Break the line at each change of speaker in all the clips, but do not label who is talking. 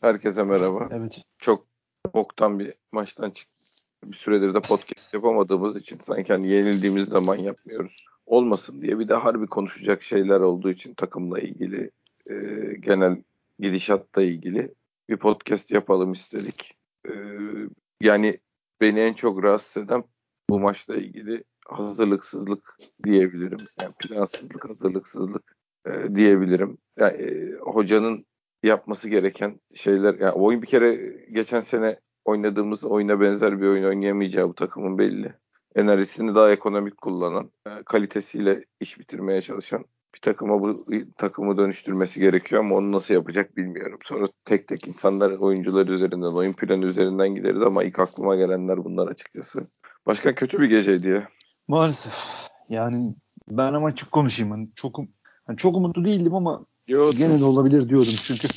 Herkese merhaba.
Evet.
Çok boktan bir maçtan çık. Bir süredir de podcast yapamadığımız için sanki hani yenildiğimiz zaman yapmıyoruz. Olmasın diye bir de harbi konuşacak şeyler olduğu için takımla ilgili e, genel gidişatla ilgili bir podcast yapalım istedik. E, yani beni en çok rahatsız eden bu maçla ilgili hazırlıksızlık diyebilirim. Yani plansızlık, hazırlıksızlık e, diyebilirim. Yani, e, hocanın yapması gereken şeyler. Yani oyun bir kere geçen sene oynadığımız oyuna benzer bir oyun oynayamayacağı bu takımın belli. Enerjisini daha ekonomik kullanan, e, kalitesiyle iş bitirmeye çalışan bir takıma bu takımı dönüştürmesi gerekiyor ama onu nasıl yapacak bilmiyorum. Sonra tek tek insanlar oyuncular üzerinden, oyun planı üzerinden gideriz ama ilk aklıma gelenler bunlar açıkçası. Başka kötü bir geceydi ya.
Maalesef. Yani ben ama açık konuşayım. Hani çok hani çok umutlu değildim ama
Yo,
gene de olabilir diyordum çünkü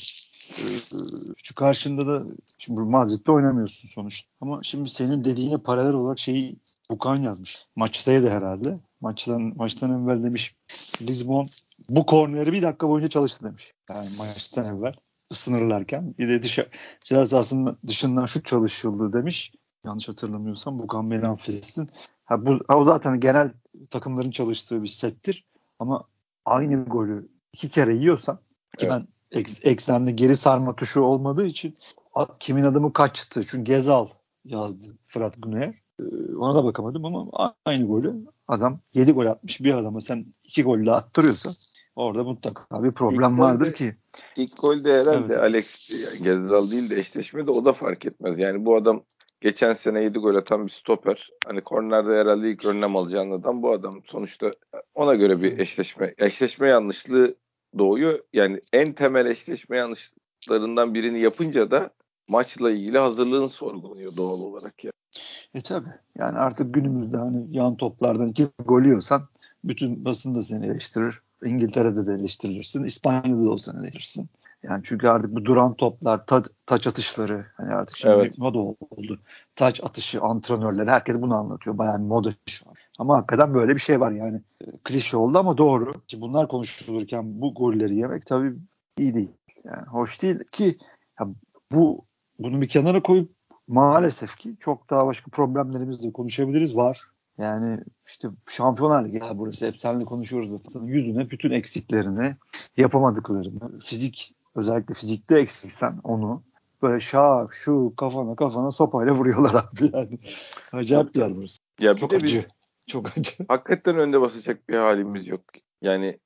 şu karşında da şimdi Madrid'de oynamıyorsun sonuçta. Ama şimdi senin dediğine paralel olarak şeyi Bukan yazmış. Maçtaydı herhalde. Maçtan maçtan evvel demiş Lisbon bu korneri bir dakika boyunca çalıştı demiş. Yani maçtan evvel ısınırlarken bir de dışarı ceza sahasının dışından şut çalışıldı demiş. Yanlış hatırlamıyorsam Bukan Benanfes'in. Ha, bu, o zaten genel takımların çalıştığı bir settir. Ama aynı golü iki kere yiyorsan ki evet. ben eksende geri sarma tuşu olmadığı için kimin adımı kaçtı? Çünkü Gezal yazdı Fırat Güner. Ee, ona da bakamadım ama aynı golü adam 7 gol atmış bir adama sen 2 gol daha attırıyorsan orada mutlaka bir problem ilk vardır golde, ki.
İlk golde herhalde evet. Alex Gezal değil de eşleşmede o da fark etmez. Yani bu adam geçen sene 7 gol atan bir stoper. Hani kornerde herhalde ilk önlem alacağın adam bu adam. Sonuçta ona göre bir eşleşme. Eşleşme yanlışlığı doğuyor. Yani en temel eşleşme yanlışlarından birini yapınca da maçla ilgili hazırlığın sorgulanıyor doğal olarak ya.
E tabi. Yani artık günümüzde hani yan toplardan iki gol yiyorsan bütün basın da seni eleştirir. İngiltere'de de eleştirilirsin. İspanya'da da olsan eleştirirsin. Yani çünkü artık bu duran toplar, ta, taç atışları hani artık şimdi evet. moda oldu. Taç atışı, antrenörler herkes bunu anlatıyor. Bayağı moda şu an. Ama hakikaten böyle bir şey var yani. Klişe oldu ama doğru. Bunlar konuşulurken bu golleri yemek tabii iyi değil. Yani hoş değil ki ya bu bunu bir kenara koyup maalesef ki çok daha başka problemlerimizle konuşabiliriz var. Yani işte Şampiyonlar Ligi ya burası hep seninle konuşuyoruz. Sana yüzüne bütün eksiklerini, yapamadıklarını, fizik özellikle fizikte eksiksen onu böyle şak şu kafana kafana sopayla vuruyorlar abi yani. Acayip bir yer burası. Ya çok acı. Biz,
çok acı. Hakikaten önde basacak bir halimiz yok. Yani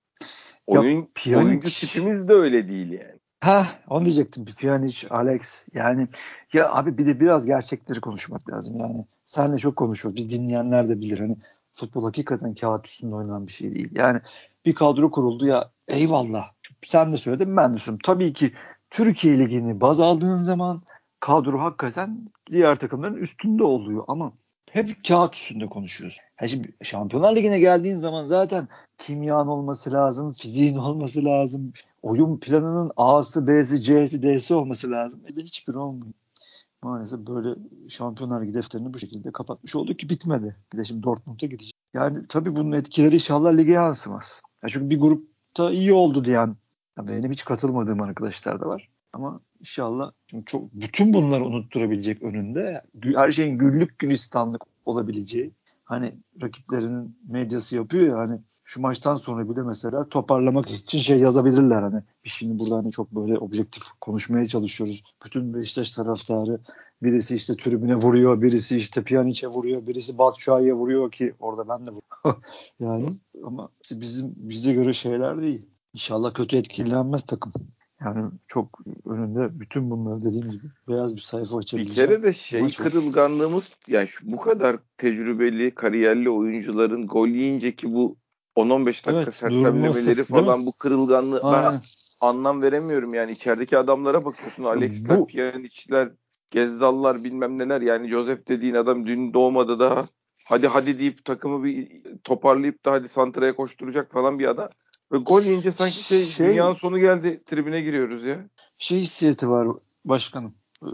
oyun ya, oyuncu tipimiz de öyle değil yani.
Ha, onu diyecektim. Pjanic, Alex yani ya abi bir de biraz gerçekleri konuşmak lazım yani. Senle çok konuşuyoruz. Biz dinleyenler de bilir hani futbol hakikaten kağıt üstünde oynanan bir şey değil. Yani bir kadro kuruldu ya eyvallah. Sen de söyledin ben de söyledim. Tabii ki Türkiye Ligi'ni baz aldığın zaman kadro hakikaten diğer takımların üstünde oluyor ama hep kağıt üstünde konuşuyoruz. Ha şimdi Şampiyonlar Ligi'ne geldiğin zaman zaten kimyan olması lazım, fiziğin olması lazım, oyun planının A'sı, B'si, C'si, D'si olması lazım. E hiçbir olmuyor. Maalesef böyle Şampiyonlar Ligi defterini bu şekilde kapatmış olduk ki bitmedi. Bir de şimdi Dortmund'a gidecek. Yani tabii bunun etkileri inşallah lige yansımaz. Ya çünkü bir grupta iyi oldu diyen ya benim hiç katılmadığım arkadaşlar da var. Ama inşallah çünkü çok bütün bunları unutturabilecek önünde her şeyin güllük gülistanlık olabileceği hani rakiplerinin medyası yapıyor ya hani şu maçtan sonra bile mesela toparlamak için şey yazabilirler hani biz şimdi burada hani çok böyle objektif konuşmaya çalışıyoruz. Bütün Beşiktaş taraftarı birisi işte tribüne vuruyor, birisi işte Pjanic'e vuruyor, birisi Batshuayi'ye vuruyor ki orada ben de vuruyorum. yani ama bizim bize göre şeyler değil. İnşallah kötü etkilenmez takım. Yani çok önünde bütün bunları dediğim gibi beyaz bir sayfa açabiliriz.
Bir kere de şey Maç kırılganlığımız yani şu, bu kadar tecrübeli, kariyerli oyuncuların gol yiyince ki bu 10-15 dakika evet, sersemlemeleri falan bu kırılganlığı Aynen. ben anlam veremiyorum yani içerideki adamlara bakıyorsun Alex'ler, bu... Pjanic'ler, Gezdallar bilmem neler yani Joseph dediğin adam dün doğmadı daha hadi hadi deyip takımı bir toparlayıp da hadi santraya koşturacak falan bir adam. Ve gol yiyince sanki şey, şey dünyanın sonu geldi tribüne giriyoruz ya.
Şey hissiyatı var başkanım. Ee,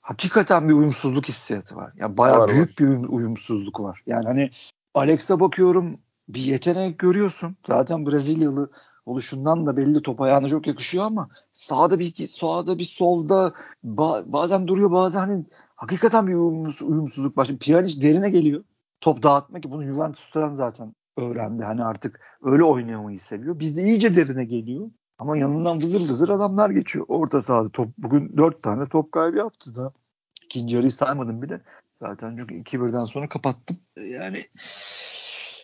hakikaten bir uyumsuzluk hissiyatı var. Yani bayağı var, büyük var. bir uyum, uyumsuzluk var. Yani hani Alex'a bakıyorum bir yetenek görüyorsun. Zaten Brezilyalı oluşundan da belli top ayağına çok yakışıyor ama sağda bir sağda bir solda ba, bazen duruyor bazen hani hakikaten bir uyumsuz, uyumsuzluk başlıyor. Pjanic derine geliyor. Top dağıtmak ki bunu Juventus'tan zaten öğrendi. Hani artık öyle oynamayı seviyor. Bizde iyice derine geliyor. Ama yanından vızır vızır adamlar geçiyor. Orta sahada top bugün dört tane top kaybı yaptı da. İkinci yarıyı saymadım bile. Zaten çünkü 2-1'den sonra kapattım. Yani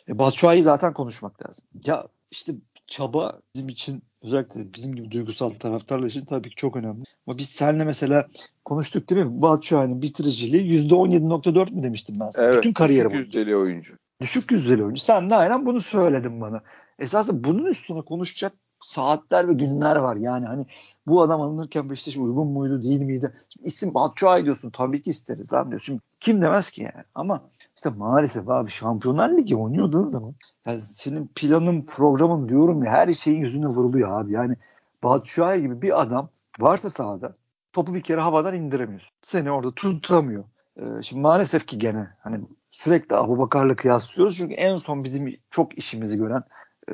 e, Batshuayi zaten konuşmak lazım. Ya işte çaba bizim için özellikle bizim gibi duygusal taraftarlar için tabii ki çok önemli. Ama biz seninle mesela konuştuk değil mi? Batshuayi'nin bitiriciliği %17.4 mi demiştim ben sana?
Evet,
Bütün kariyeri
düşük yüzdeli oyuncu.
Düşük yüzdeli oyuncu. Sen de aynen bunu söyledin bana. Esasında bunun üstüne konuşacak saatler ve günler var. Yani hani bu adam alınırken Beşiktaş uygun muydu değil miydi? Şimdi isim Batshuayi diyorsun tabii ki isteriz lan diyorsun. Kim demez ki yani. Ama işte maalesef abi Şampiyonlar Ligi oynuyordığın zaman yani senin planın programın diyorum ya her şeyin yüzüne vuruluyor abi. Yani Batshuayi gibi bir adam varsa sahada topu bir kere havadan indiremiyorsun. Seni orada tutamıyor. Ee, şimdi maalesef ki gene hani sürekli Abu Bakar'la kıyaslıyoruz. Çünkü en son bizim çok işimizi gören e,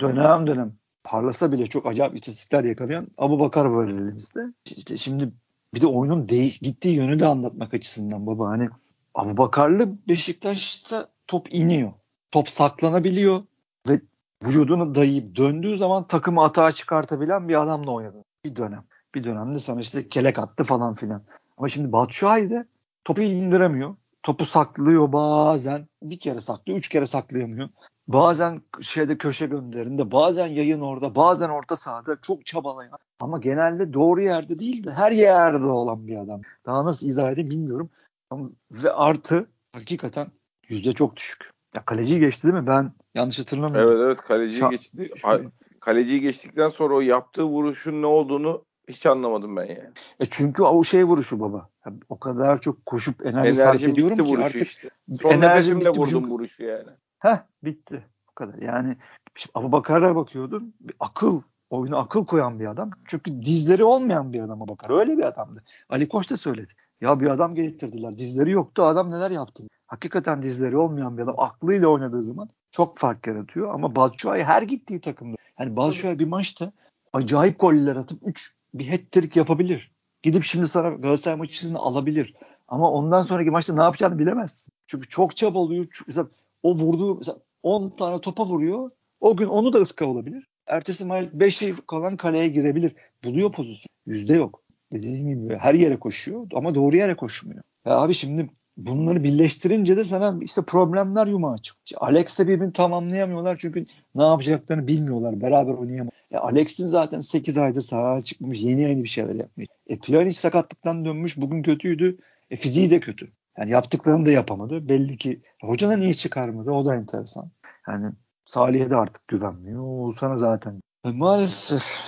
dönem dönem parlasa bile çok acayip istatistikler yakalayan Abu Bakar var elimizde. İşte şimdi bir de oyunun değiş, gittiği yönü de anlatmak açısından baba hani Abu Bakarlı Beşiktaş'ta top iniyor. Top saklanabiliyor ve vücudunu dayayıp döndüğü zaman takımı atağa çıkartabilen bir adamla oynadı. Bir dönem. Bir dönemde sana işte kelek attı falan filan. Ama şimdi Batshuayi de topu indiremiyor. Topu saklıyor bazen. Bir kere saklıyor, üç kere saklayamıyor. Bazen şeyde köşe gönderinde, bazen yayın orada, bazen orta sahada çok çabalayan. Ama genelde doğru yerde değil de her yerde olan bir adam. Daha nasıl izah edeyim bilmiyorum. Ama, ve artı hakikaten yüzde çok düşük. Ya kaleciyi geçti değil mi? Ben yanlış hatırlamıyorum.
Evet evet kaleciyi Şa- geçti. Kaleciyi geçtikten sonra o yaptığı vuruşun ne olduğunu hiç anlamadım ben yani.
E çünkü o şey vuruşu baba. O kadar çok koşup enerji Enerjim sarf ediyorum
ki
artık.
Işte. Son nefesimle vurdum çünkü... vuruşu yani.
Heh bitti. Bu kadar. Yani şimdi Abu Bakar'a bakıyordum. Bir akıl oyuna akıl koyan bir adam. Çünkü dizleri olmayan bir adama bakar. Öyle bir adamdı. Ali Koç da söyledi. Ya bir adam getirdiler. Dizleri yoktu. Adam neler yaptı? Hakikaten dizleri olmayan bir adam aklıyla oynadığı zaman çok fark yaratıyor. Ama Batshuayi her gittiği takımda. Yani Batshuayi bir maçta acayip goller atıp 3 bir hat-trick yapabilir. Gidip şimdi sana Galatasaray maçını alabilir. Ama ondan sonraki maçta ne yapacağını bilemezsin. Çünkü çok çabalıyor. Çünkü mesela o vurduğu mesela 10 tane topa vuruyor. O gün onu da ıska olabilir. Ertesi maç 5'i kalan kaleye girebilir. Buluyor pozisyon. Yüzde yok. Dediğim gibi her yere koşuyor ama doğru yere koşmuyor. Ya abi şimdi bunları birleştirince de sana işte problemler yumağa çıkıyor. Alex'le birbirini tamamlayamıyorlar çünkü ne yapacaklarını bilmiyorlar. Beraber oynayamıyor. E Alex'in zaten 8 aydır sahaya çıkmış. Yeni yeni bir şeyler yapmış. E Pjanic sakatlıktan dönmüş. Bugün kötüydü. E fiziği de kötü. Yani yaptıklarını da yapamadı. Belli ki hoca da niye çıkarmadı? O da enteresan. Yani Salih'e de artık güvenmiyor. Oğuzhan'a zaten. E, maalesef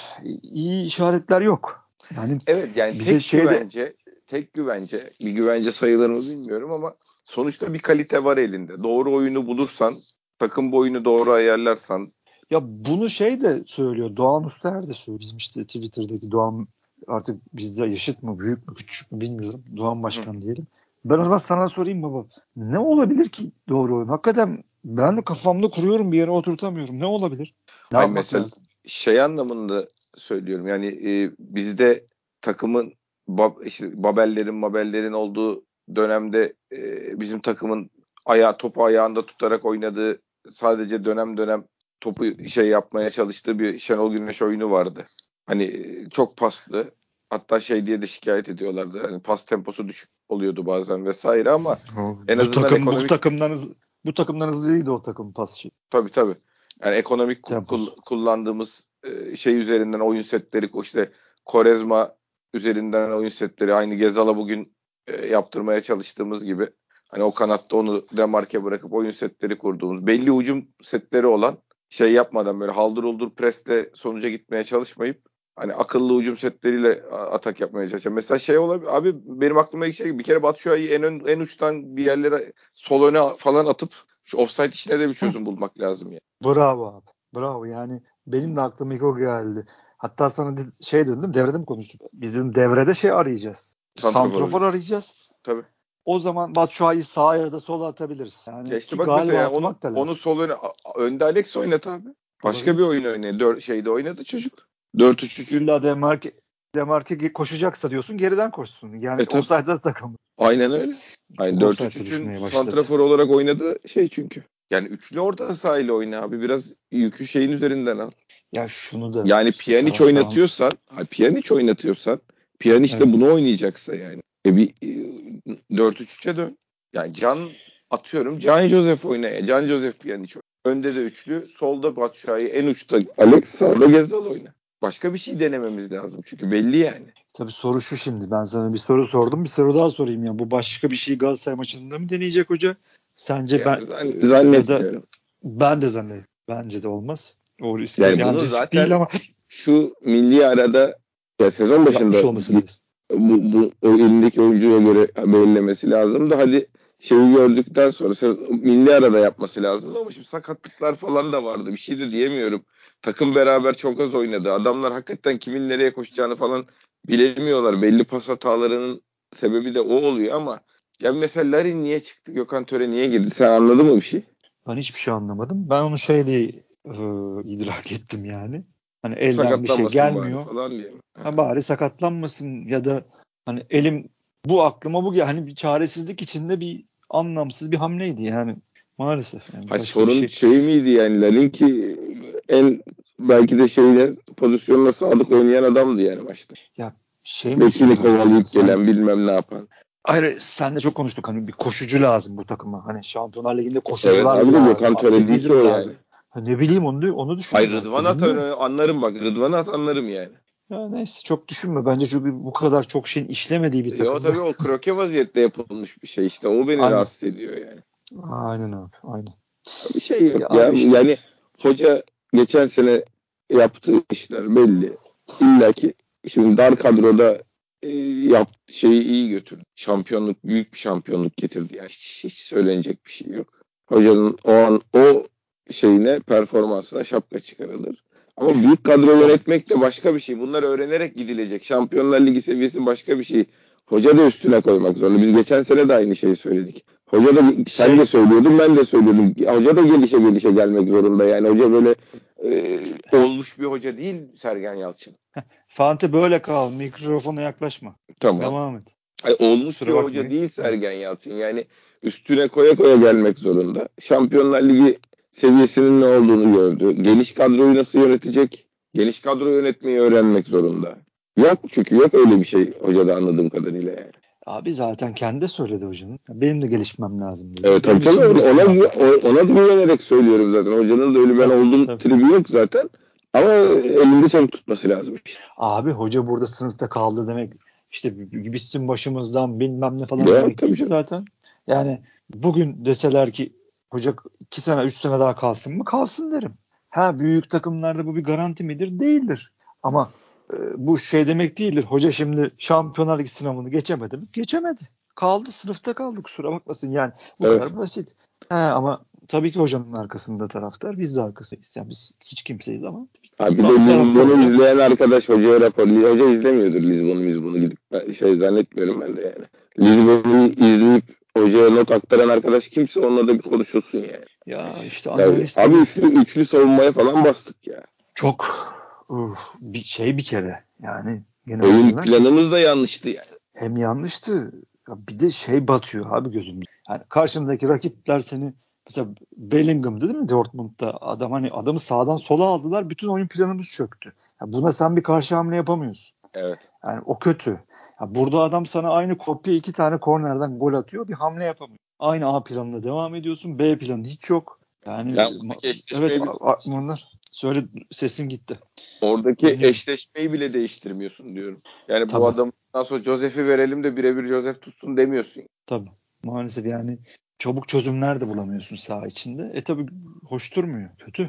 iyi işaretler yok.
Yani evet yani tek şeyde... güvence tek güvence bir güvence sayılır mı bilmiyorum ama sonuçta bir kalite var elinde. Doğru oyunu bulursan takım boyunu doğru ayarlarsan
ya bunu şey de söylüyor. Doğan Uster de söylüyor. Bizim işte Twitter'daki Doğan artık bizde yaşıt mı, büyük mü, küçük mü bilmiyorum. Doğan Başkan Hı. diyelim. Ben o zaman sana sorayım baba. Ne olabilir ki doğru oyun? Hakikaten ben de kafamda kuruyorum bir yere oturtamıyorum. Ne olabilir? Ne
Hayır, mesela lazım? şey anlamında söylüyorum. Yani e, bizde takımın bab, işte Babellerin, Mabellerin olduğu dönemde e, bizim takımın ayağı topu ayağında tutarak oynadığı sadece dönem dönem topu şey yapmaya çalıştığı bir Şenol Güneş oyunu vardı. Hani e, çok paslı. Hatta şey diye de şikayet ediyorlardı. Hani pas temposu düşük oluyordu bazen vesaire ama
o, en bu azından takım, ekonomik... bu takımdan bu takımdan hızlı değildi o takım pas şey.
Tabii tabii. Yani ekonomik kul- kullandığımız e, şey üzerinden oyun setleri işte Korezma üzerinden oyun setleri aynı Gezal'a bugün e, yaptırmaya çalıştığımız gibi hani o kanatta onu demarke bırakıp oyun setleri kurduğumuz belli ucum setleri olan şey yapmadan böyle haldır uldur presle sonuca gitmeye çalışmayıp hani akıllı ucum setleriyle atak yapmaya çalışacağım. Mesela şey olabilir abi benim aklıma ilk şey bir kere Batu Şua'yı en ön, en uçtan bir yerlere sol öne falan atıp şu offside işine de bir çözüm bulmak lazım ya.
Bravo abi. Bravo yani benim de aklıma ilk o geldi. Hatta sana şey dedim devrede mi konuştuk? Bizim devrede şey arayacağız. Santrofor arayacağız.
Tabii.
O zaman Batshuayi sağa ya da sola atabiliriz. Yani
ya işte bak mesela yani onu, onu sol öne önde Alex oynat abi. Başka Olabilir. bir oyun oynadı. Dör, şeyde oynadı çocuk. 4-3-3'ün.
İlla Demarke, Demarke koşacaksa diyorsun geriden koşsun. Yani e, offside'da takım.
Aynen öyle. Aynen 4-3-3'ün santrafor olarak oynadı şey çünkü. Yani üçlü orta sahayla oyna abi. Biraz yükü şeyin üzerinden al.
Ya şunu da.
Yani Pjanic tamam, oynatıyorsan, tamam. Pjanic oynatıyorsan, Pjanic evet. de bunu oynayacaksa yani. E bir 4-3-3'e dön. Yani Can atıyorum. Can Joseph oynaya. Can Joseph Pjanic Önde de üçlü. Solda Batshuayi. En uçta Alex. Sağda Gezal oyna. Başka bir şey denememiz lazım. Çünkü belli yani.
Tabii soru şu şimdi. Ben sana bir soru sordum. Bir soru daha sorayım ya. Bu başka bir şey Galatasaray maçında mı deneyecek hoca? Sence ya, ben
zannetmiyorum.
Ben de zannediyorum. Bence de olmaz.
O risk yani, yani bunu zaten değil ama şu milli arada ya sezon başında olması lazım. Bu, bu elindeki oyuncuya göre belirlemesi lazım da hadi şeyi gördükten sonra milli arada yapması lazım ama şimdi sakatlıklar falan da vardı. Bir şey de diyemiyorum. Takım beraber çok az oynadı. Adamlar hakikaten kimin nereye koşacağını falan bilemiyorlar. Belli pas hatalarının sebebi de o oluyor ama ya mesela Larin niye çıktı? Gökhan Töre niye girdi? Sen anladın mı bir şey?
Ben hiçbir şey anlamadım. Ben onu diye e, idrak ettim yani. Hani elden bir şey gelmiyor. Falan diye. Ha, bari sakatlanmasın ya da hani elim bu aklıma bu hani bir çaresizlik içinde bir anlamsız bir hamleydi yani maalesef. Yani
Hayır, sorun şey... şey miydi yani Larin ki en belki de şeyle pozisyonla sadık oynayan adamdı yani maçta.
Ya şey?
Bekini kovalayıp sen... gelen bilmem ne yapan.
Hayır sen de çok konuştuk hani bir koşucu lazım bu takıma. Hani Şampiyonlar Ligi'nde koşucular
evet, lazım. Gökhan Töre
Ha, ne bileyim onu onu düşünüyorum.
Hayır Rıdvan At anlarım bak. Rıdvan At anlarım yani.
Ya neyse çok düşünme. Bence çünkü bu kadar çok şeyin işlemediği bir takım.
Ya tabii o kroke vaziyette yapılmış bir şey işte. O beni Aynen. rahatsız ediyor yani.
Aynen abi. Aynen.
Bir şey yok ya. ya. Işte. Yani hoca geçen sene yaptığı işler belli. İlla ki şimdi dar kadroda e, yap şeyi iyi götürdü. Şampiyonluk büyük bir şampiyonluk getirdi. Yani hiç, hiç söylenecek bir şey yok. Hocanın o an o şeyine performansına şapka çıkarılır. Ama büyük kadro yönetmek de başka bir şey. Bunlar öğrenerek gidilecek. Şampiyonlar Ligi seviyesi başka bir şey. Hoca da üstüne koymak zorunda. Biz geçen sene de aynı şeyi söyledik. Hoca da sen şey, de söylüyordun ben de söylüyordum. Hoca da gelişe gelişe gelmek zorunda. Yani hoca böyle e, olmuş bir hoca değil Sergen Yalçın.
Fante böyle kal. Mikrofona yaklaşma.
Tamam.
Devam et.
Ay, olmuş Sıra bir bakmayın. hoca değil Sergen Yalçın. Yani üstüne koya koya gelmek zorunda. Şampiyonlar Ligi seviyesinin ne olduğunu gördü. Geniş kadroyu nasıl yönetecek? Geniş kadro yönetmeyi öğrenmek zorunda. Yok çünkü yok öyle bir şey hocada anladığım kadarıyla yani.
Abi zaten kendi söyledi hocanın. Benim de gelişmem lazım diye.
Evet tabii tabii ona, ona, ona güvenerek söylüyorum zaten. Hocanın da öyle ben tabii. tribi yok zaten. Ama elinde çabuk tutması lazım.
Abi hoca burada sınıfta kaldı demek. İşte bitsin başımızdan bilmem ne falan ya, tabii zaten. Yani bugün deseler ki hoca iki sene üç sene daha kalsın mı? Kalsın derim. Ha büyük takımlarda bu bir garanti midir? Değildir. Ama e, bu şey demek değildir. Hoca şimdi Şampiyonlar Ligi sınavını geçemedi mi? Geçemedi. Kaldı sınıfta kaldı kusura bakmasın yani. Bu evet. kadar basit. Ha, ama tabii ki hocanın arkasında taraftar. Biz de arkasındayız. Yani biz hiç kimseyiz ama.
Abi bir de Lizbon'u izleyen arkadaş hocaya rapor. Hoca izlemiyordur Lizbon'u Lizbon'u gidip şey zannetmiyorum ben de yani. Lizbon'u izleyip hocaya not aktaran arkadaş kimse onunla da bir konuşulsun yani.
Ya işte analist.
Yani, abi üçlü, üçlü savunmaya falan bastık ya.
Çok uh, bir şey bir kere yani.
Gene Oyun planımız da yanlıştı yani.
Hem yanlıştı bir de şey batıyor abi gözümde. Yani karşındaki rakipler seni mesela Bellingham'dı değil mi Dortmund'da adam hani adamı sağdan sola aldılar bütün oyun planımız çöktü. Yani buna sen bir karşı hamle yapamıyorsun.
Evet.
Yani o kötü. Burada adam sana aynı kopya iki tane kornerden gol atıyor bir hamle yapamıyor. Aynı A planına devam ediyorsun. B planı hiç yok. Yani
ya
evet bunlar söyle sesin gitti.
Oradaki Benim... eşleşmeyi bile değiştirmiyorsun diyorum. Yani Tabii. bu adamdan sonra Josef'i verelim de birebir Josef tutsun demiyorsun.
Tabii. Maalesef yani çabuk çözümler de bulamıyorsun saha içinde. E tabii hoş durmuyor. Kötü.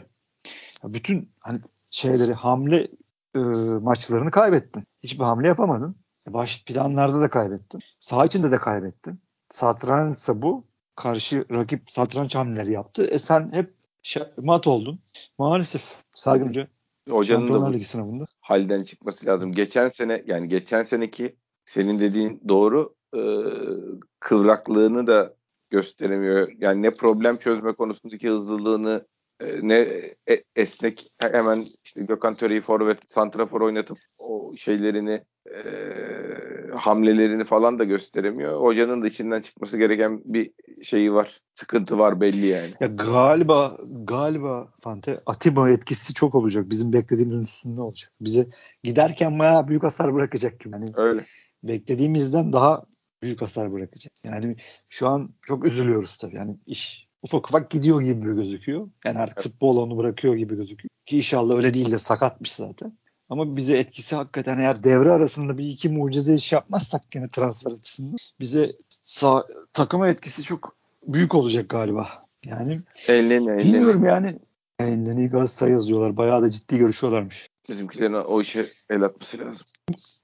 Ya bütün hani şeyleri hamle e, maçlarını kaybettin. Hiçbir hamle yapamadın. Baş planlarda da kaybettin. Saha içinde de kaybettin. Satrançsa bu. Karşı rakip satranç hamleleri yaptı. E sen hep mat oldun. Maalesef Sergen Hoca
Hocanın da bu sınavında. halden çıkması lazım. Geçen sene yani geçen seneki senin dediğin doğru e, kıvraklığını da gösteremiyor. Yani ne problem çözme konusundaki hızlılığını ne e, esnek hemen işte Gökhan Töre'yi forvet santrafor oynatıp o şeylerini e, hamlelerini falan da gösteremiyor. Hocanın da içinden çıkması gereken bir şeyi var. Sıkıntı var belli yani.
Ya galiba galiba Fante Atiba etkisi çok olacak. Bizim beklediğimizin üstünde olacak. Bize giderken bayağı büyük hasar bırakacak gibi. Yani
Öyle.
Beklediğimizden daha büyük hasar bırakacak. Yani şu an çok üzülüyoruz tabii. Yani iş ufak ufak gidiyor gibi gözüküyor. Yani artık evet. futbol onu bırakıyor gibi gözüküyor. Ki inşallah öyle değil de sakatmış zaten. Ama bize etkisi hakikaten eğer devre arasında bir iki mucize iş yapmazsak yine transfer açısından bize sağ, takıma etkisi çok büyük olacak galiba. Yani
ellerini.
bilmiyorum yani. Ellerini Galatasaray yazıyorlar. Bayağı da ciddi görüşüyorlarmış.
Bizimkilerin o işe el atması lazım.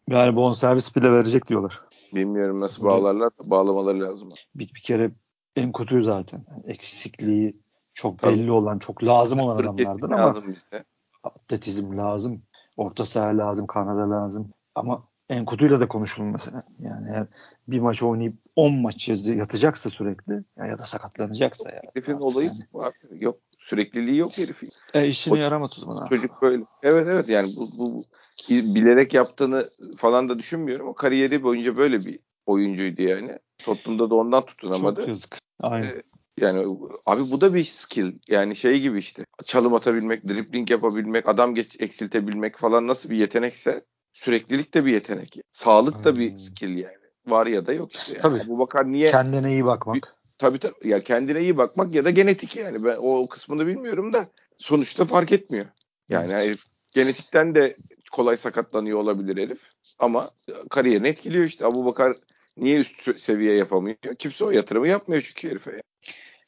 Yani bonservis bile verecek diyorlar.
Bilmiyorum nasıl bağlarlar bağlamaları lazım.
Bir, bir kere en kötü zaten. Eksikliği çok belli Tabii. olan, çok lazım olan adamlardan ama lazım bize. atletizm lazım. Orta saha lazım, Kanada lazım. Ama Enkudu'yla da konuşulur mesela. Yani eğer bir maç oynayıp 10 maç yatacaksa sürekli ya, ya da sakatlanacaksa ya.
Herifin olayı yani. var. Yok. Sürekliliği yok herifin.
E işini o, yaramaz o zaman.
Çocuk böyle. Evet evet yani bu, bu bilerek yaptığını falan da düşünmüyorum. O kariyeri boyunca böyle bir oyuncuydu yani. Tottenham'da da ondan tutunamadı.
Çok yazık. Aynen. Ee,
yani abi bu da bir skill. Yani şey gibi işte. Çalım atabilmek, dribbling yapabilmek, adam geç eksiltebilmek falan nasıl bir yetenekse süreklilik de bir yetenek. Sağlık da bir skill yani. Var ya da yok işte. Yani.
Tabii.
Bu bakar niye
kendine iyi bakmak.
Tabii tabii. Ya kendine iyi bakmak ya da genetik yani. Ben o kısmını bilmiyorum da sonuçta fark etmiyor. Yani herif genetikten de kolay sakatlanıyor olabilir herif. Ama kariyerini etkiliyor işte. Abu Bakar niye üst seviye yapamıyor? Kimse o yatırımı yapmıyor çünkü herife.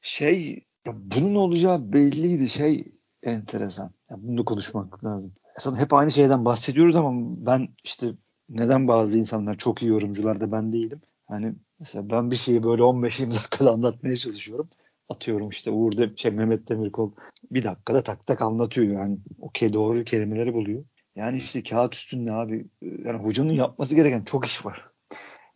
Şey ya bunun olacağı belliydi şey enteresan. Ya bunu da konuşmak lazım. Aslında hep aynı şeyden bahsediyoruz ama ben işte neden bazı insanlar çok iyi yorumcular da ben değilim. Hani mesela ben bir şeyi böyle 15-20 dakikada anlatmaya çalışıyorum. Atıyorum işte Uğur de, şey Mehmet Demirkol bir dakikada tak tak anlatıyor yani. Okey doğru kelimeleri buluyor. Yani işte kağıt üstünde abi yani hocanın yapması gereken çok iş var.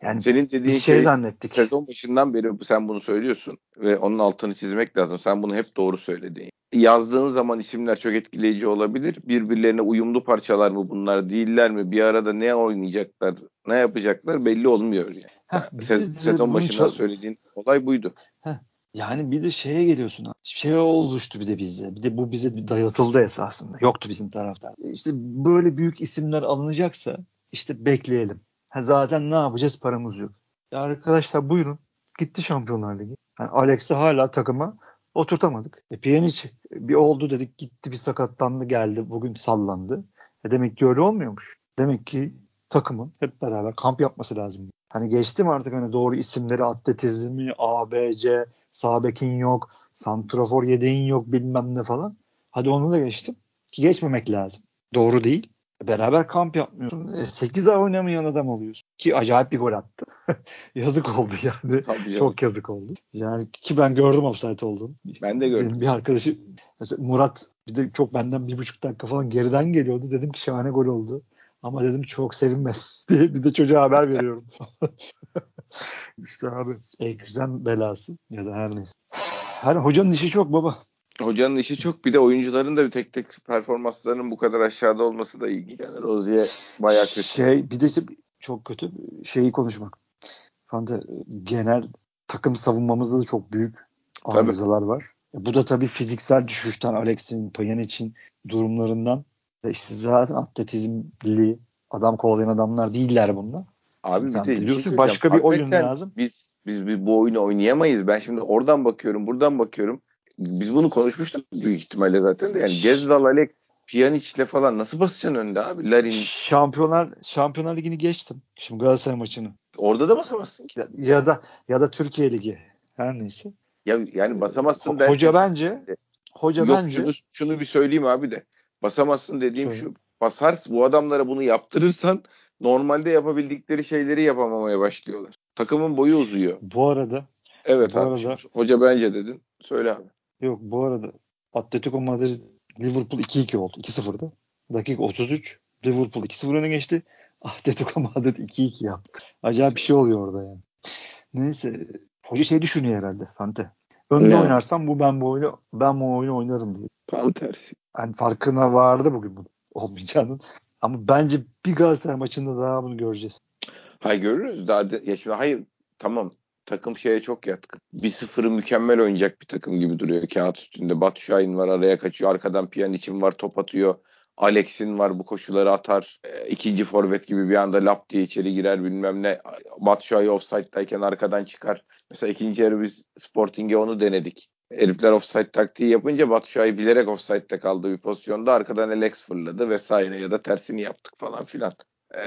Yani
senin dediğin şey, şey zannettik. Sezon başından beri sen bunu söylüyorsun ve onun altını çizmek lazım. Sen bunu hep doğru söyledin. Yazdığın zaman isimler çok etkileyici olabilir. Birbirlerine uyumlu parçalar mı bunlar değiller mi? Bir arada ne oynayacaklar, ne yapacaklar belli olmuyor yani. Heh, Se- sezon başından çok... söylediğin olay buydu.
Heh. Yani bir de şeye geliyorsun. Şey oluştu bir de bizde. Bir de bu bize dayatıldı esasında. Yoktu bizim taraftar. İşte böyle büyük isimler alınacaksa işte bekleyelim. Zaten ne yapacağız paramız yok. Ya arkadaşlar buyurun. Gitti Şampiyonlar Ligi. Yani Alex'i hala takıma oturtamadık. E, Pjanic bir oldu dedik gitti bir sakatlandı geldi bugün sallandı. E, demek ki öyle olmuyormuş. Demek ki takımın hep beraber kamp yapması lazım. Hani geçtim artık hani doğru isimleri atletizmi, A, B, C, sağ bekin yok, santrafor yedeğin yok bilmem ne falan. Hadi onu da geçtim. Ki geçmemek lazım. Doğru değil. Beraber kamp yapmıyorsun. 8 e, ay oynamayan adam oluyorsun. Ki acayip bir gol attı. yazık oldu yani. Çok yazık oldu. Yani ki ben gördüm offside olduğunu.
Ben de gördüm.
Benim bir arkadaşı mesela Murat bir de çok benden bir buçuk dakika falan geriden geliyordu. Dedim ki şahane gol oldu. Ama dedim çok sevinme diye bir de çocuğa haber veriyorum. İşte abi eksen belası ya da her neyse. Her hocanın işi çok baba.
Hocanın işi çok. Bir de oyuncuların da bir tek tek performanslarının bu kadar aşağıda olması da ilginç. Yani Rozier bayağı kötü.
Şey bir de çok kötü şeyi konuşmak. Fante genel takım savunmamızda da çok büyük arızalar var. Bu da tabii fiziksel düşüşten Alex'in, için durumlarından ve işte zaten atletizmli adam kovalayan adamlar değiller bunlar.
Abi Sen bir de
diyorsun şey başka bir oyun lazım.
Biz biz biz bu oyunu oynayamayız. Ben şimdi oradan bakıyorum, buradan bakıyorum. Biz bunu konuşmuştuk büyük ihtimalle zaten de. Yani Gezdal, Alex, Pjanic'le falan nasıl basacaksın önde abi? Larin.
Şampiyonlar Şampiyonlar Ligi'ni geçtim. Şimdi Galatasaray maçını.
Orada da basamazsın ki.
Ya, ya da ya da Türkiye Ligi. Her neyse.
Ya yani basamazsın
Ho- Hoca bence hoca
Yok,
bence
şunu, şunu bir söyleyeyim abi de. Basamazsın dediğim Şöyle. şu. Basar bu adamlara bunu yaptırırsan normalde yapabildikleri şeyleri yapamamaya başlıyorlar. Takımın boyu uzuyor.
Bu arada
Evet bu abi. Arada, hoca bence dedin. Söyle abi.
Yok bu arada Atletico Madrid Liverpool 2-2 oldu. 2-0'da. Dakika 33. Liverpool 2-0 öne geçti. Atletico Madrid 2-2 yaptı. Acayip bir şey oluyor orada yani. Neyse. Hoca şey düşünüyor herhalde Fante. Önde
Ne?
oynarsam bu ben bu oyunu ben bu oyunu oynarım diye.
Tam tersi.
Yani farkına vardı bugün bunun olmayacağının. Ama bence bir Galatasaray maçında daha bunu göreceğiz.
Hayır görürüz daha de, ya şimdi hayır tamam takım şeye çok yatkın. 1-0'ı mükemmel oynayacak bir takım gibi duruyor kağıt üstünde. Batu Şahin var araya kaçıyor. Arkadan Pjanic'in var top atıyor. Alex'in var bu koşuları atar. E, ikinci forvet gibi bir anda lap diye içeri girer bilmem ne. Şahin offside'dayken arkadan çıkar. Mesela ikinci yarı biz Sporting'e onu denedik. Herifler offside taktiği yapınca Şahin bilerek offside'de kaldığı bir pozisyonda arkadan Alex fırladı vesaire ya da tersini yaptık falan filan. E,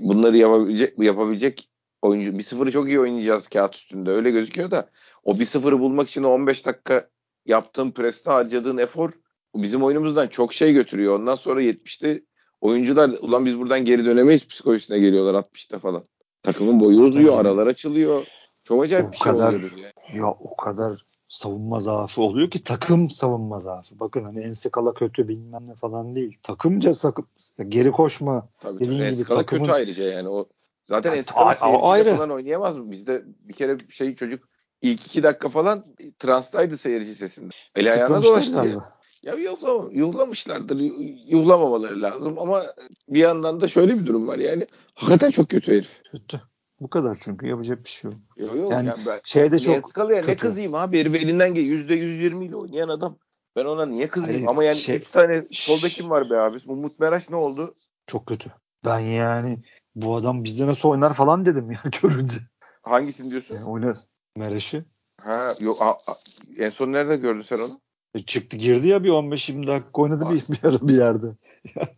bunları yapabilecek, yapabilecek oyuncu. 1-0'ı çok iyi oynayacağız kağıt üstünde öyle gözüküyor da o 1-0'ı bulmak için o 15 dakika yaptığın preste harcadığın efor bizim oyunumuzdan çok şey götürüyor. Ondan sonra 70'te oyuncular ulan biz buradan geri dönemeyiz psikolojisine geliyorlar 60'ta falan. Takımın boyu uzuyor, aralar açılıyor. Çok acayip
O
bir şey
kadar-
oluyoruz yani.
Ya o kadar savunma zaafı oluyor ki takım savunma zaafı. Bakın hani Ensekala kötü bilmem ne falan değil. Takımca sakıp geri koşma.
Tabii
Dediğin gibi takımın-
kötü ayrıca yani. O zaten
Ya,
Enskala
a- a-
seyirciyle
ayrı.
falan oynayamaz mı? Bizde bir kere şey çocuk ilk iki dakika falan transtaydı seyirci sesinde. Eli ayağına dolaştı ya. yuhlama, yuhlamışlardır. yu- Yuhlamamaları lazım ama bir yandan da şöyle bir durum var yani. Hakikaten çok kötü herif.
Kötü. Bu kadar çünkü yapacak bir şey yok.
Yok yok.
Yani
Yani ben,
Şeyde çok
Enskalı'ya ne
kötü.
kızayım abi? Herif elinden gel. Yüzde yüz yirmi ile oynayan adam. Ben ona niye kızayım?
Hayır,
ama yani
şey-
üç tane solda kim var be abi? Umut Meraş ne oldu?
çok kötü. Ben yani bu adam bizde nasıl oynar falan dedim ya görünce.
Hangisini diyorsun?
Yani oynar. Mereş'i.
Ha yok. a- a- en son nerede gördün sen onu?
E, çıktı girdi ya bir 15-20 dakika oynadı bir, bir ara bir yerde. Yani,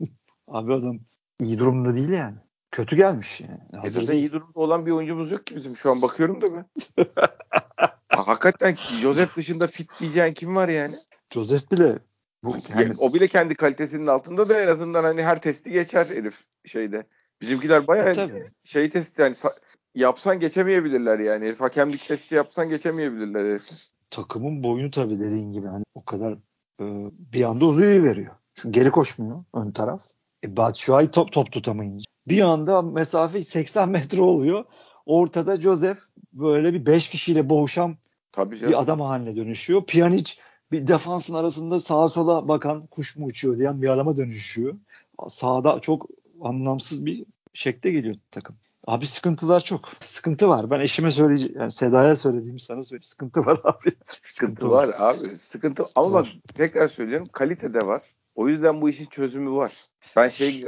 abi adam iyi durumda değil yani. Kötü gelmiş yani.
E zaten iyi durumda olan bir oyuncumuz yok ki bizim. Şu an bakıyorum da ben. Ha, Hakikaten Joseph dışında fit diyeceğin kim var yani?
Joseph bile bu yani
o bile kendi kalitesinin altında da en azından hani her testi geçer herif şeyde. Bizimkiler bayağı
E,
şey testi yani sa- yapsan geçemeyebilirler yani. Herif hakemlik testi yapsan geçemeyebilirler herif.
takımın boyunu tabii dediğin gibi hani o kadar e, bir anda uzuyor veriyor. Çünkü geri koşmuyor ön taraf. E, Batshuayi top, top tutamayınca. Bir anda mesafe 80 metre oluyor. Ortada Joseph böyle bir 5 kişiyle boğuşan
Tabii canım.
bir adam haline dönüşüyor. Pjanic bir defansın arasında sağa sola bakan kuş mu uçuyor diyen bir adama dönüşüyor. Sağda çok anlamsız bir şekle geliyor takım. Abi sıkıntılar çok. Sıkıntı var. Ben eşime söyleyeceğim. Yani Seda'ya söylediğimi sana söyleyeyim. Sıkıntı var abi.
Sıkıntı var abi. Sıkıntı ama bak tekrar söylüyorum kalite de var. O yüzden bu işin çözümü var. Ben şey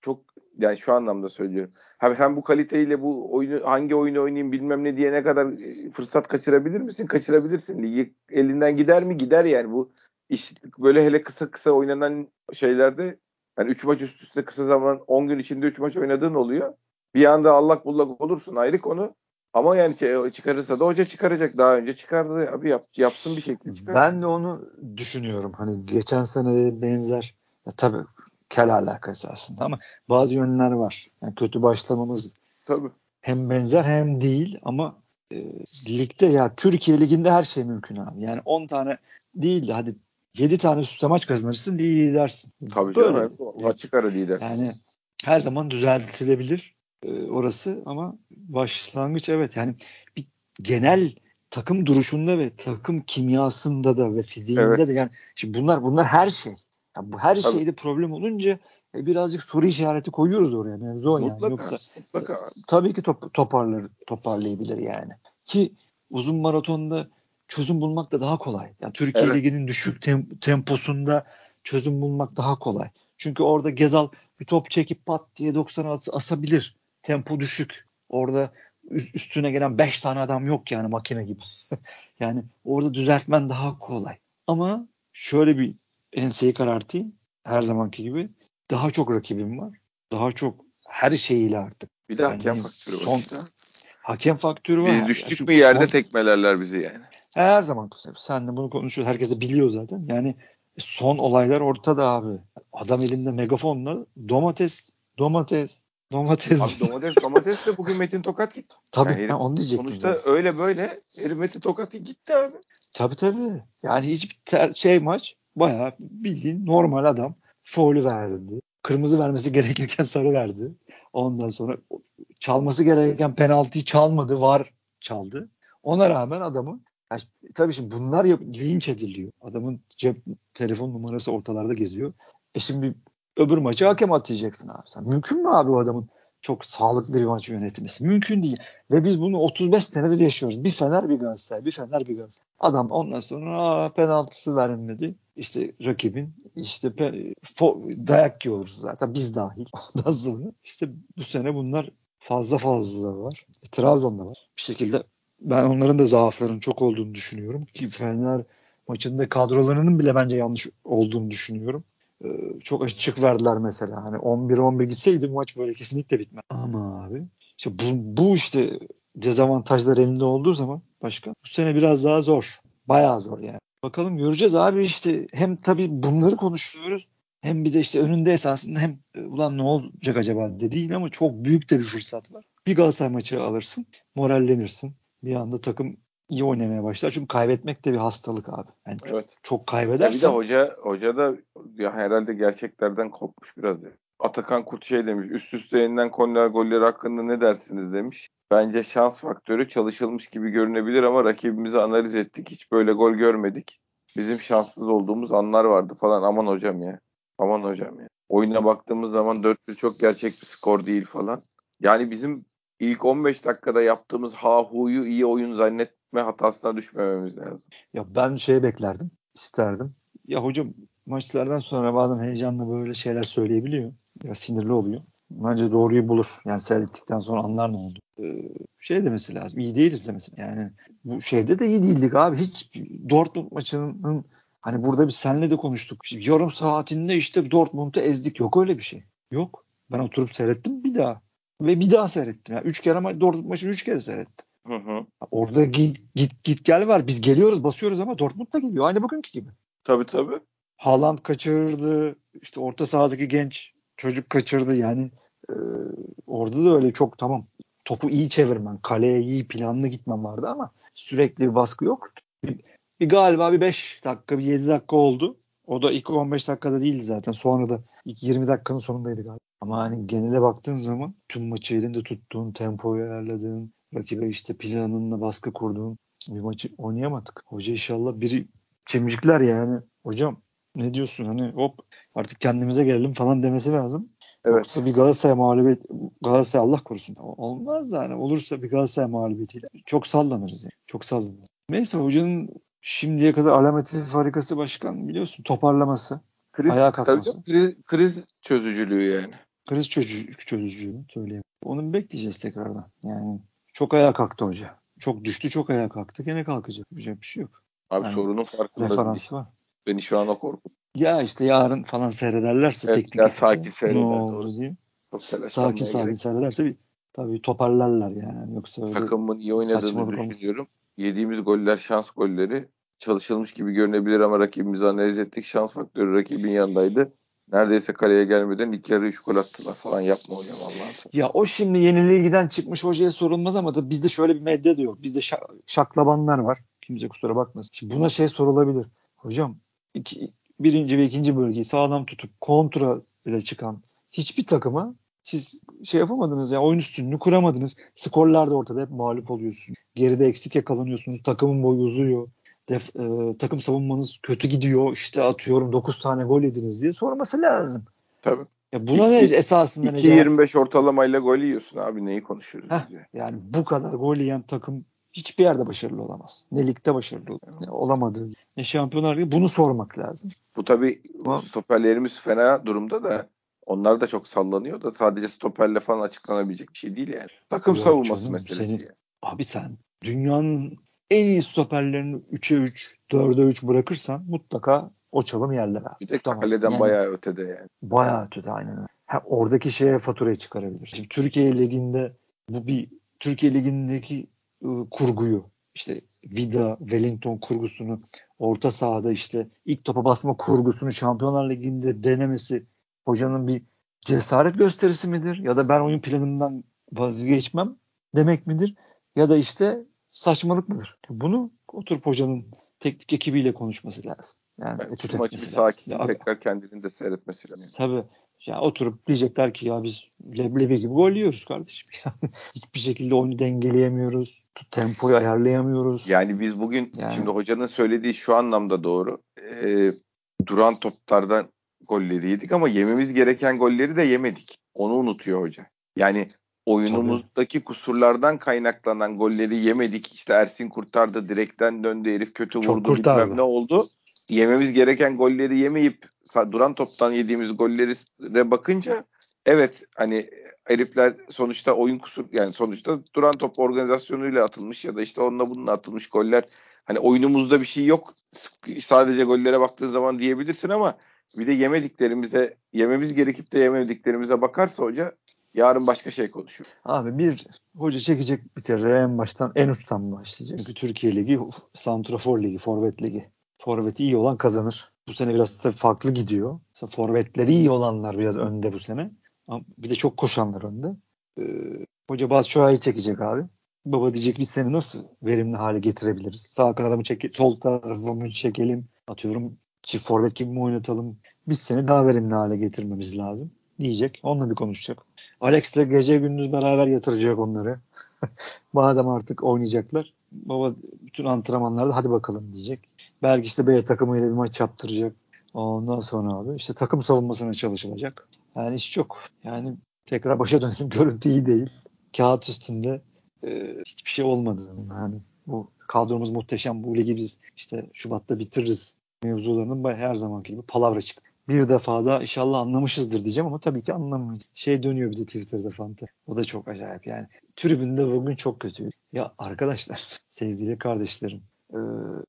çok yani şu anlamda söylüyorum. Ha sen bu kaliteyle bu oyunu hangi oyunu oynayayım bilmem ne diye ne kadar e, fırsat kaçırabilir misin? Kaçırabilirsin. Ligi elinden gider mi? Gider yani bu iş böyle hele kısa kısa oynanan şeylerde yani 3 maç üst üste kısa zaman 10 gün içinde 3 maç oynadığın oluyor. Bir anda allak bullak olursun ayrı konu. Ama yani şey, çıkarırsa da hoca çıkaracak. Daha önce çıkardı abi yap, yapsın bir şekilde çıkar.
Ben de onu düşünüyorum. Hani geçen sene benzer. Ya tabii kel alakası aslında ama bazı yönler var. Yani kötü başlamamız
Tabii.
hem benzer hem değil ama e, ligde ya Türkiye liginde her şey mümkün abi. Yani 10 tane değil de hadi 7 tane üstte maç kazanırsın lidersin.
Tabii
Böyle.
canım. Yani, açık ara lider.
Yani her zaman düzeltilebilir e, orası ama başlangıç evet yani bir genel takım duruşunda ve takım kimyasında da ve fiziğinde
Evet.
de yani şimdi bunlar bunlar her şey. Yani bu her
Tabii.
şeyde problem olunca e, birazcık soru işareti koyuyoruz oraya mevzu o yani.
Mutlaka.
Yoksa
Mutlaka.
tabii ki top, toparlar toparlayabilir yani. Ki uzun maratonda çözüm bulmak da daha kolay. Yani Türkiye
Evet.
Ligi'nin düşük tem- temposunda çözüm bulmak daha kolay. Çünkü orada Gezal bir top çekip pat diye 90 as- asabilir. Tempo düşük. Orada üst- üstüne gelen 5 tane adam yok yani makine gibi. yani orada düzeltmen daha kolay. Ama şöyle bir enseyi karartayım. Her zamanki gibi. Daha çok rakibim var. Daha çok her şeyiyle artık.
Bir de
Yani
hakem faktörü var.
son-
işte.
Hakem faktörü var.
Biz düştük
şu
mü yerde
son-
tekmelerler bizi yani.
Her zaman sen de bunu konuşuyoruz. Herkes de biliyor zaten. Yani son olaylar ortada abi. Adam elinde megafonla domates, domates, domates.
Abi domates domates de bugün Metin Tokat gitti.
tabii
yani herif
ben onu diyecektim.
Sonuçta
zaten.
öyle böyle herif Metin Tokat gitti abi.
Tabii tabii. Yani hiçbir ter- şey maç bayağı bildiğin normal adam faulü verdi. Kırmızı vermesi gerekirken sarı verdi. Ondan sonra çalması gereken penaltıyı çalmadı. Var çaldı. Ona rağmen adamı Yani, tabii şimdi bunlar yap, linç ediliyor. Adamın cep telefon numarası ortalarda geziyor. E şimdi öbür maçı hakem atayacaksın abi sen. Mümkün mü abi o adamın çok sağlıklı bir maç yönetmesi? Mümkün değil. Ve biz bunu 35 senedir yaşıyoruz. Bir Fener bir Galatasaray, bir Fener bir Galatasaray. Adam ondan sonra penaltısı verilmedi. İşte rakibin işte pe, fo, dayak yiyoruz zaten biz dahil. Ondan sonra işte bu sene bunlar fazla fazla var. E, Trabzon'da var. Bir şekilde ben onların da zaaflarının çok olduğunu düşünüyorum. Ki Fener maçında kadrolarının bile bence yanlış olduğunu düşünüyorum. Ee, çok açık verdiler mesela. Hani 11-11 gitseydi maç böyle kesinlikle bitmez. Ama abi işte bu, bu işte dezavantajlar elinde olduğu zaman başka bu sene biraz daha zor. Bayağı zor yani. Bakalım göreceğiz abi işte hem tabii bunları konuşuyoruz hem bir de işte önünde esasında hem e, ulan ne olacak acaba dediğin ama çok büyük de bir fırsat var. Bir Galatasaray maçı alırsın, morallenirsin. Bir anda takım iyi oynamaya başlar. Çünkü kaybetmek de bir hastalık abi. Yani evet. çok, çok kaybedersen.
Bir de hoca hoca da ya herhalde gerçeklerden kopmuş biraz ya. Atakan Kurt şey demiş. Üst üste yenilen korner golleri hakkında ne dersiniz demiş. Bence şans faktörü çalışılmış gibi görünebilir ama rakibimizi analiz ettik. Hiç böyle gol görmedik. Bizim şanssız olduğumuz anlar vardı falan. Aman hocam ya. Aman hocam ya. Oyuna baktığımız zaman 4-1 çok gerçek bir skor değil falan. Yani bizim ilk 15 dakikada yaptığımız ha huyu iyi oyun zannetme hatasına düşmememiz lazım.
Ya ben şey beklerdim, isterdim. Ya hocam maçlardan sonra bazen heyecanla böyle şeyler söyleyebiliyor. Ya sinirli oluyor. Bence doğruyu bulur. Yani seyrettikten sonra anlar ne oldu. Ee, şey demesi lazım. İyi değiliz demesi. Yani bu şeyde de iyi değildik abi. Hiç Dortmund maçının hani burada bir senle de konuştuk. Yarım saatinde işte Dortmund'u ezdik. Yok öyle bir şey. Yok. Ben oturup seyrettim bir daha. Ve bir daha seyrettim. Yani üç kere ma Dortmund maçını üç kere seyrettim. Hı hı. Orada git, git git gel var. Biz geliyoruz basıyoruz ama Dortmund da geliyor. Aynı bugünkü gibi.
Tabii tabii.
Haaland kaçırdı. İşte orta sahadaki genç çocuk kaçırdı. Yani e, orada da öyle çok tamam. Topu iyi çevirmen, kaleye iyi planlı gitmem vardı ama sürekli bir baskı yok. Bir, bir galiba bir 5 dakika, bir 7 dakika oldu. O da ilk 15 dakikada değildi zaten. Sonra da ilk 20 dakikanın sonundaydı galiba. Ama hani genele baktığın zaman tüm maçı elinde tuttuğun, tempoyu ayarladığın, rakibe işte planınla baskı kurduğun bir maçı oynayamadık. Hoca inşallah biri çemcikler yani. Hocam ne diyorsun hani hop artık kendimize gelelim falan demesi lazım. Evet. Yoksa bir Galatasaray mağlubiyet Galatasaray Allah korusun. Olmaz da hani olursa bir Galatasaray mağlubiyetiyle çok sallanırız yani. Çok sallanırız. Neyse hocanın şimdiye kadar alameti farikası başkan biliyorsun toparlaması.
Kriz, ayağa kalkması. kriz, kriz çözücülüğü yani.
Kriz çözü, çözücülüğü söyleyeyim. Onu bekleyeceğiz tekrardan. Yani çok ayağa kalktı hoca. Çok düştü çok ayağa kalktı. Gene kalkacak. Bir şey yok.
Abi yani, sorunun farkında referans var. Beni şu an korkut.
Ya işte yarın falan seyrederlerse
evet, teknik ya sakin seyreder. Ne
oldu diye. Sakin sakin seyrederse bir tabii toparlarlar yani. Yoksa öyle
Takımın iyi oynadığını düşünüyorum. Yediğimiz goller şans golleri çalışılmış gibi görünebilir ama rakibimizi analiz ettik. Şans faktörü rakibin yanındaydı. Neredeyse kaleye gelmeden ilk yarı 3 gol attılar falan yapma hocam Allah'ım.
Ya o şimdi yeniliği çıkmış hocaya sorulmaz ama da bizde şöyle bir medya da yok. Bizde şaklabanlar var. Kimse kusura bakmasın. Şimdi buna şey sorulabilir. Hocam iki, birinci ve ikinci bölgeyi sağlam tutup kontra ile çıkan hiçbir takıma siz şey yapamadınız ya oyun üstünlüğü kuramadınız. Skorlar da ortada hep mağlup oluyorsunuz. Geride eksik yakalanıyorsunuz. Takımın boyu uzuyor. Def, e, takım savunmanız kötü gidiyor. İşte atıyorum 9 tane gol yediniz diye sorması lazım.
Tabii.
Ya buna ne esasında
2.25 ortalamayla gol yiyorsun abi neyi konuşuyoruz Heh,
diye. Yani bu kadar gol yiyen takım hiçbir yerde başarılı olamaz. Ne ligde başarılı ne olamadığı ne şampiyonlar gibi bunu sormak lazım.
Bu tabii Ama, stoperlerimiz fena durumda da onlar da çok sallanıyor da sadece stoperle falan açıklanabilecek bir şey değil yani. Takım savunması canım, meselesi. Senin, yani.
Abi sen dünyanın en iyi stoperlerini 3'e 3, 4'e 3 bırakırsan mutlaka o çalım yerler abi.
Bir de kaleden yani, bayağı ötede yani.
Bayağı ötede aynen. Ha, oradaki şeye faturayı çıkarabilir. Şimdi Türkiye Ligi'nde bu bir Türkiye Ligi'ndeki ıı, kurguyu işte Vida, Wellington kurgusunu orta sahada işte ilk topa basma kurgusunu Şampiyonlar Ligi'nde denemesi hocanın bir cesaret gösterisi midir? Ya da ben oyun planımdan vazgeçmem demek midir? Ya da işte saçmalık mıdır? Bunu oturup hocanın teknik ekibiyle konuşması lazım. Yani
evet, maçı bir sakin ya, tekrar kendini de seyretmesi lazım.
Tabii. Ya oturup diyecekler ki ya biz leblebi gibi gol yiyoruz kardeşim. Hiçbir şekilde oyunu dengeleyemiyoruz. Tempoyu ayarlayamıyoruz.
Yani biz bugün yani. şimdi hocanın söylediği şu anlamda doğru. Ee, duran toplardan golleri yedik ama yememiz gereken golleri de yemedik. Onu unutuyor hoca. Yani oyunumuzdaki Tabii. kusurlardan kaynaklanan golleri yemedik. İşte Ersin kurtardı, direkten döndü, herif kötü Çok vurdu, kurtardı. bilmem ne oldu. Yememiz gereken golleri yemeyip duran toptan yediğimiz gollere bakınca evet hani herifler sonuçta oyun kusur yani sonuçta duran top organizasyonuyla atılmış ya da işte onunla bununla atılmış goller hani oyunumuzda bir şey yok sadece gollere baktığın zaman diyebilirsin ama bir de yemediklerimize yememiz gerekip de yemediklerimize bakarsa hoca yarın başka şey konuşuyor.
Abi bir hoca çekecek bir kere en baştan en uçtan başlayacak. Çünkü Türkiye Ligi Santrafor Ligi, Forvet Ligi. Forveti iyi olan kazanır. Bu sene biraz tabii farklı gidiyor. Mesela forvetleri iyi olanlar biraz önde bu sene. Ama bir de çok koşanlar önde. Ee, hoca Batshuayi'yi çekecek abi. Baba diyecek biz seni nasıl verimli hale getirebiliriz? Sağ kanadımı çek sol tarafımı çekelim. Atıyorum çift forvet gibi mi oynatalım? Biz seni daha verimli hale getirmemiz lazım diyecek. Onunla bir konuşacak. Alex ile gece gündüz beraber yatıracak onları. Madem artık oynayacaklar. Baba bütün antrenmanlarda hadi bakalım diyecek. Belki işte B takımıyla bir maç yaptıracak. Ondan sonra abi işte takım savunmasına çalışılacak. Yani iş çok. Yani tekrar başa dönelim. Görüntü iyi değil. Kağıt üstünde e, hiçbir şey olmadı. Yani bu kadromuz muhteşem. Bu ligi biz işte Şubat'ta bitiririz mevzularının her zamanki gibi palavra çıktı. Bir defa da inşallah anlamışızdır diyeceğim ama tabii ki anlamayacağım. Şey dönüyor bir de Twitter'da Fanta. O da çok acayip yani. Tribünde bugün çok kötü. Ya arkadaşlar, sevgili kardeşlerim, e,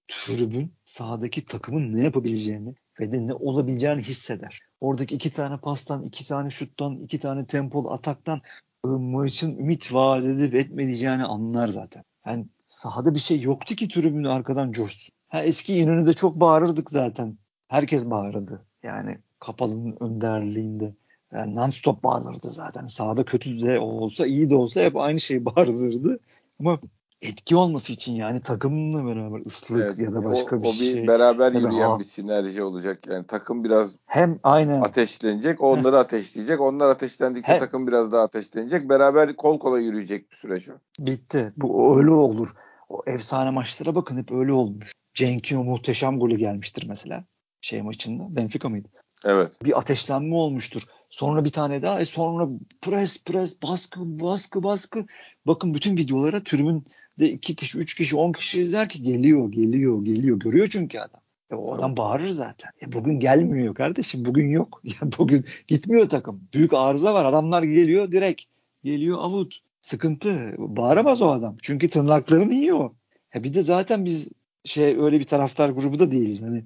tribün sahadaki takımın ne yapabileceğini ve de ne olabileceğini hisseder. Oradaki iki tane pastan, iki tane şuttan, iki tane tempol ataktan e, maçın ümit vaat edip etmeyeceğini anlar zaten. Yani sahada bir şey yoktu ki tribün arkadan coşsun. Ha, eski İnönü'de çok bağırırdık zaten. Herkes bağırırdı. Yani kapalının önderliğinde. Yani non-stop bağırırdı zaten. Sahada kötü de olsa iyi de olsa hep aynı şey bağırırdı. Ama etki olması için yani takımla beraber ıslık evet, ya da başka
o,
bir
o
şey.
O bir beraber yürüyen ha. bir sinerji olacak. Yani takım biraz
hem aynen
ateşlenecek, onları ateşleyecek. Onlar ateşlendikçe hem, takım biraz daha ateşlenecek. Beraber kol kola yürüyecek bir süreç o.
Bitti. Bu öyle olur. O efsane maçlara bakın hep öyle olmuş. Cenk'in o muhteşem golü gelmiştir mesela. Şey maçında. Benfica mıydı?
Evet.
Bir ateşlenme olmuştur. Sonra bir tane daha. E sonra pres pres baskı baskı baskı. Bakın bütün videolara tribün de iki kişi, üç kişi, on kişi der ki geliyor, geliyor, geliyor. Görüyor çünkü adam. E o adam bağırır zaten. E bugün gelmiyor kardeşim. Bugün yok. Ya bugün gitmiyor takım. Büyük arıza var. Adamlar geliyor direkt. Geliyor avut. Sıkıntı. Bağıramaz o adam. Çünkü tırnaklarını yiyor. E bir de zaten biz şey öyle bir taraftar grubu da değiliz. Hani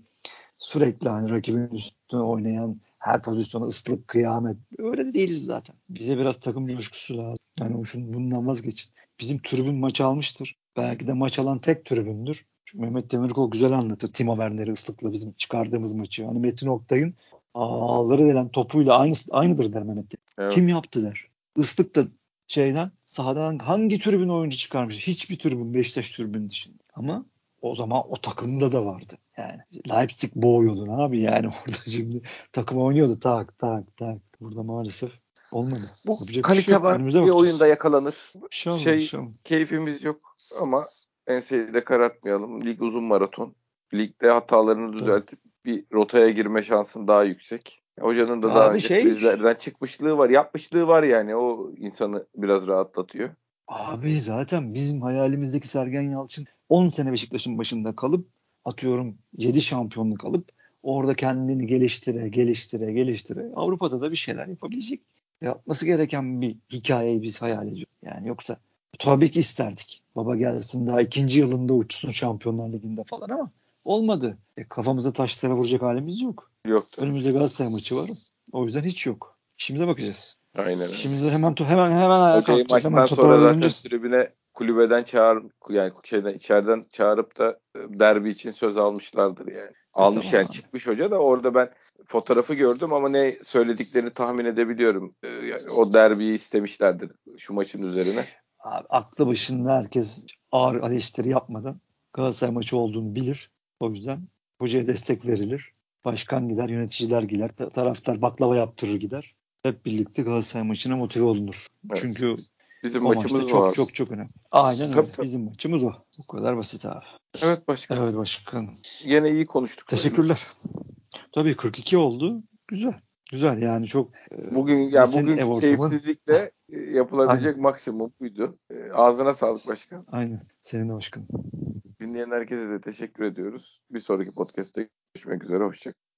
sürekli hani rakibin üstüne oynayan her pozisyona ıslık, kıyamet. Öyle de değiliz zaten. Bize biraz takım coşkusu lazım. Yani o şun, bundan vazgeçin. Bizim tribün maç almıştır. Belki de maç alan tek tribündür. Çünkü Mehmet Demirkol güzel anlatır. Timo Werner'i ıslıkla bizim çıkardığımız maçı. Hani Metin Oktay'ın ağları delen topuyla aynı, aynıdır der Mehmet evet. Kim yaptı der. Islık da şeyden sahadan hangi tribün oyuncu çıkarmış? Hiçbir tribün Beşiktaş tribünü dışında. Ama o zaman o takımda da vardı. Yani Leipzig boğuyordun abi yani orada şimdi takım oynuyordu tak tak tak. Burada maalesef olmadı.
Bu Yapacak kalite şey var. Bir oyunda yakalanır.
Şalım,
şey
şalım.
keyfimiz yok ama enseyi de karartmayalım. Lig uzun maraton. Ligde hatalarını düzeltip bir rotaya girme şansın daha yüksek. Hocanın da Abi daha önce şey... krizlerden çıkmışlığı var. Yapmışlığı var yani. O insanı biraz rahatlatıyor.
Abi zaten bizim hayalimizdeki Sergen Yalçın 10 sene Beşiktaş'ın başında kalıp atıyorum 7 şampiyonluk alıp orada kendini geliştire, geliştire, geliştire Avrupa'da da bir şeyler yapabilecek. Yapması gereken bir hikayeyi biz hayal ediyoruz. Yani yoksa tabii ki isterdik. Baba gelsin daha ikinci yılında uçsun Şampiyonlar Ligi'nde falan ama olmadı. E, kafamıza taşlara vuracak halimiz yok.
Yok.
Önümüzde Galatasaray maçı var. O yüzden hiç yok. Şimdi bakacağız.
Aynen öyle.
Şimdi hemen hemen hemen ayağa
kalkacağız. Maçtan hemen sonra zaten tribüne kulübeden çağır yani şeyden içeriden çağırıp da e, derbi için söz almışlardır yani. Almış tamam. yani çıkmış hoca da orada ben fotoğrafı gördüm ama ne söylediklerini tahmin edebiliyorum. E, yani o derbiyi istemişlerdir şu maçın üzerine.
Abi, aklı başında herkes ağır eleştiri yapmadan Galatasaray maçı olduğunu bilir. O yüzden hocaya destek verilir. Başkan gider, yöneticiler gider, taraftar baklava yaptırır gider. Hep birlikte Galatasaray maçına motive olunur. Evet. Çünkü Bizim o maçımız çok, var. çok çok önemli. Aynen öyle. Tabii, tabii. Bizim maçımız o. Bu kadar basit abi.
Evet başkan.
Evet başkan.
Yine iyi konuştuk.
Teşekkürler. Tabii 42 oldu. Güzel. Güzel yani çok
e, bugün ya yani bugün keyifsizlikle yapılabilecek Aynen. maksimum buydu. E, ağzına sağlık başkan.
Aynen. Senin de başkan.
Dinleyen herkese de teşekkür ediyoruz. Bir sonraki podcast'te görüşmek üzere. Hoşçakalın.